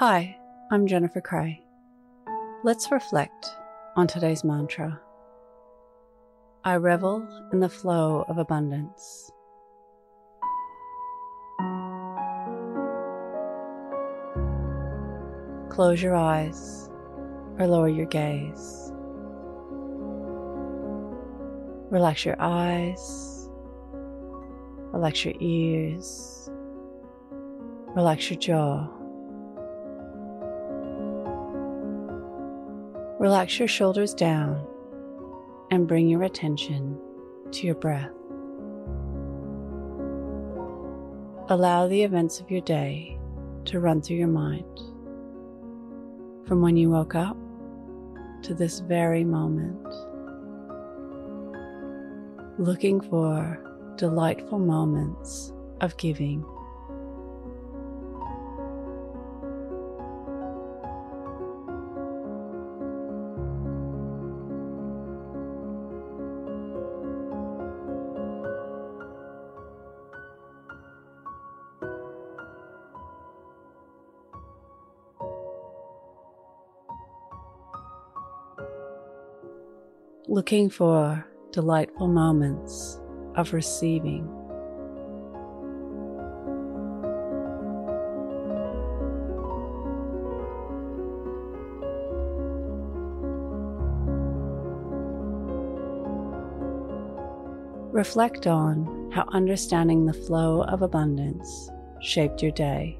Hi, I'm Jennifer Cray. Let's reflect on today's mantra. I revel in the flow of abundance. Close your eyes or lower your gaze. Relax your eyes, relax your ears, relax your jaw. Relax your shoulders down and bring your attention to your breath. Allow the events of your day to run through your mind from when you woke up to this very moment looking for delightful moments of giving. Looking for delightful moments of receiving. Reflect on how understanding the flow of abundance shaped your day.